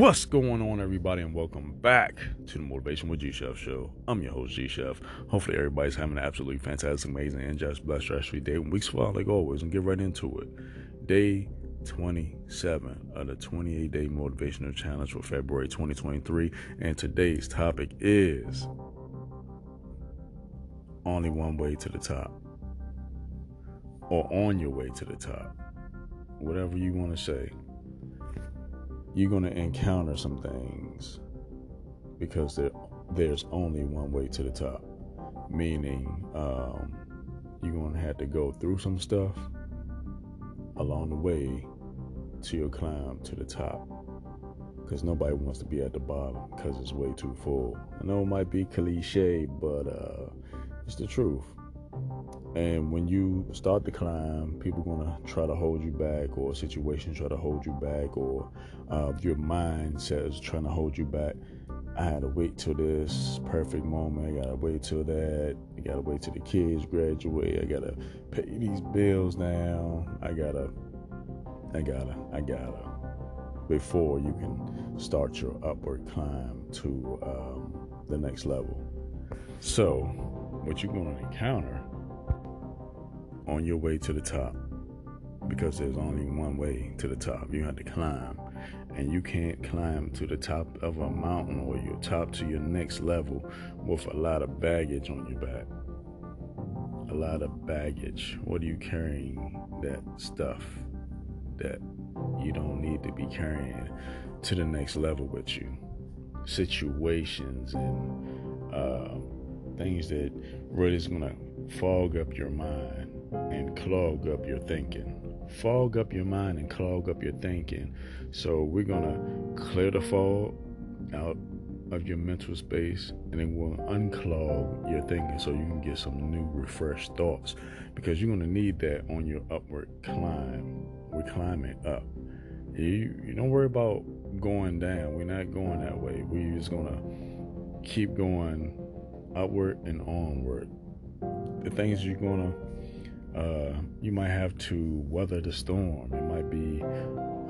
What's going on, everybody, and welcome back to the Motivation with G Chef Show. I'm your host, G Chef. Hopefully, everybody's having an absolutely fantastic, amazing, and just blessed, stress-free day. Weeks fall like always, and get right into it. Day 27 of the 28 day motivational challenge for February 2023, and today's topic is only one way to the top, or on your way to the top, whatever you want to say you're going to encounter some things because there, there's only one way to the top. Meaning, um, you're going to have to go through some stuff along the way to your climb to the top. Because nobody wants to be at the bottom because it's way too full. I know it might be cliche, but uh, it's the truth. And when you start to climb, people gonna try to hold you back, or situations try to hold you back, or uh, your mindset is trying to hold you back. I had to wait till this perfect moment. I gotta wait till that. I gotta wait till the kids graduate. I gotta pay these bills now. I gotta, I gotta, I gotta. Before you can start your upward climb to um, the next level. So, what you're gonna encounter on your way to the top because there's only one way to the top. You have to climb, and you can't climb to the top of a mountain or your top to your next level with a lot of baggage on your back. A lot of baggage. What are you carrying? That stuff that you don't need to be carrying to the next level with you. Situations and uh, things that really is gonna fog up your mind and clog up your thinking. Fog up your mind and clog up your thinking. So we're gonna clear the fog out of your mental space and it will unclog your thinking so you can get some new refreshed thoughts because you're going to need that on your upward climb we're climbing up you, you don't worry about going down we're not going that way we're just going to keep going upward and onward the things you're going to uh, you might have to weather the storm. It might be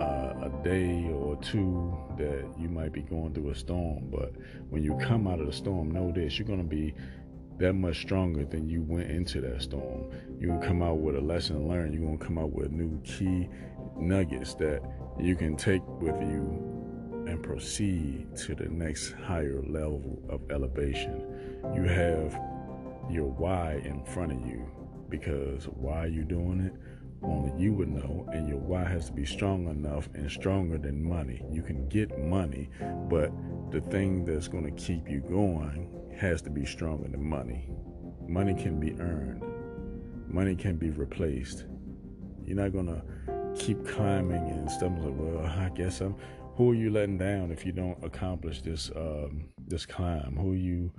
uh, a day or two that you might be going through a storm, but when you come out of the storm, know this: you're going to be that much stronger than you went into that storm. You're gonna come out with a lesson learned. You're gonna come out with new key nuggets that you can take with you and proceed to the next higher level of elevation. You have your why in front of you because why you doing it only you would know and your why has to be strong enough and stronger than money. You can get money but the thing that's going to keep you going has to be stronger than money. Money can be earned. Money can be replaced. You're not going to keep climbing and stuff like well i guess i'm who are you letting down if you don't accomplish this um, this climb? Who are you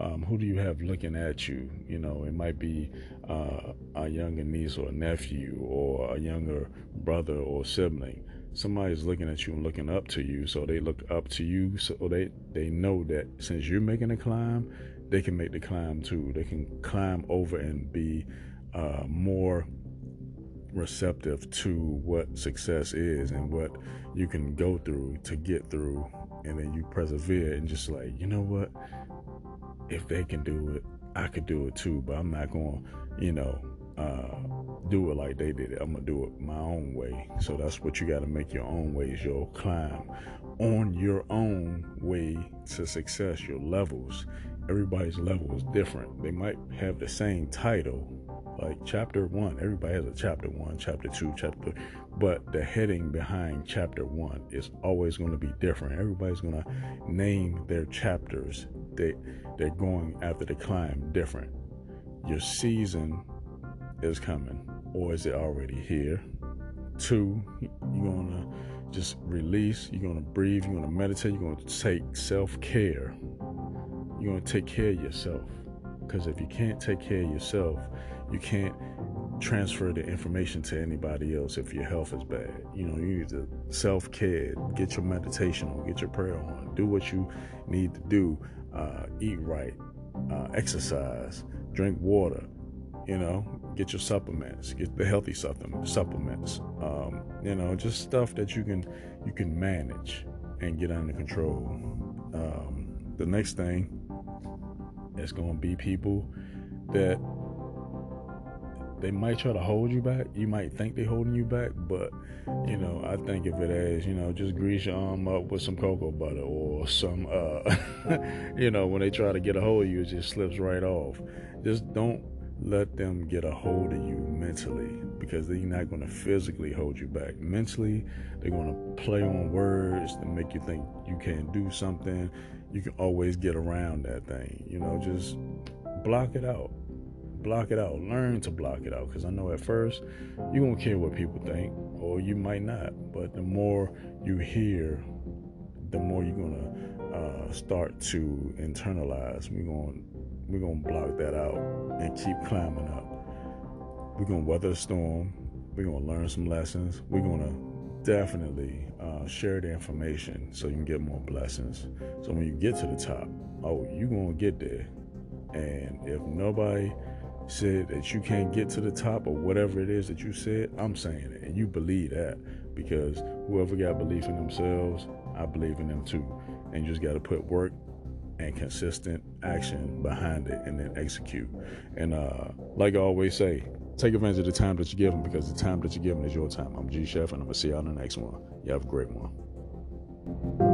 um, who do you have looking at you? You know, it might be uh, a younger niece or nephew or a younger brother or sibling. Somebody's looking at you and looking up to you, so they look up to you, so they they know that since you're making a climb, they can make the climb too. They can climb over and be uh, more receptive to what success is and what you can go through to get through and then you persevere and just like you know what if they can do it, I could do it too. But I'm not going, to you know, uh, do it like they did it. I'm gonna do it my own way. So that's what you got to make your own ways. Your climb on your own way to success. Your levels. Everybody's level is different. They might have the same title, like chapter one. Everybody has a chapter one, chapter two, chapter, but the heading behind chapter one is always going to be different. Everybody's going to name their chapters they they're going after the climb different. Your season is coming, or is it already here? Two, you're gonna just release. You're gonna breathe. You're gonna meditate. You're gonna take self care. You're gonna take care of yourself. Because if you can't take care of yourself, you can't transfer the information to anybody else if your health is bad. You know, you need to self care, get your meditation on, get your prayer on, do what you need to do uh, eat right, uh, exercise, drink water, you know, get your supplements, get the healthy supplements, um, you know, just stuff that you can you can manage. and get under control. Um, the next thing is going to be people that they might try to hold you back. You might think they're holding you back, but you know, I think if it as you know, just grease your arm up with some cocoa butter or some, uh, you know, when they try to get a hold of you, it just slips right off. Just don't let them get a hold of you mentally because they're not going to physically hold you back. Mentally, they're going to play on words to make you think you can't do something. You can always get around that thing. You know, just block it out block it out. Learn to block it out because I know at first you won't care what people think, or you might not. But the more you hear, the more you're gonna uh, start to internalize. We're gonna we're gonna block that out and keep climbing up. We're gonna weather the storm. We're gonna learn some lessons. We're gonna definitely uh, share the information so you can get more blessings. So when you get to the top, oh, you're gonna get there. And if nobody said that you can't get to the top or whatever it is that you said, I'm saying it. And you believe that because whoever got belief in themselves, I believe in them too. And you just got to put work and consistent action behind it and then execute. And uh, like I always say, take advantage of the time that you're given because the time that you're given is your time. I'm G Chef and I'm going to see you on the next one. You have a great one.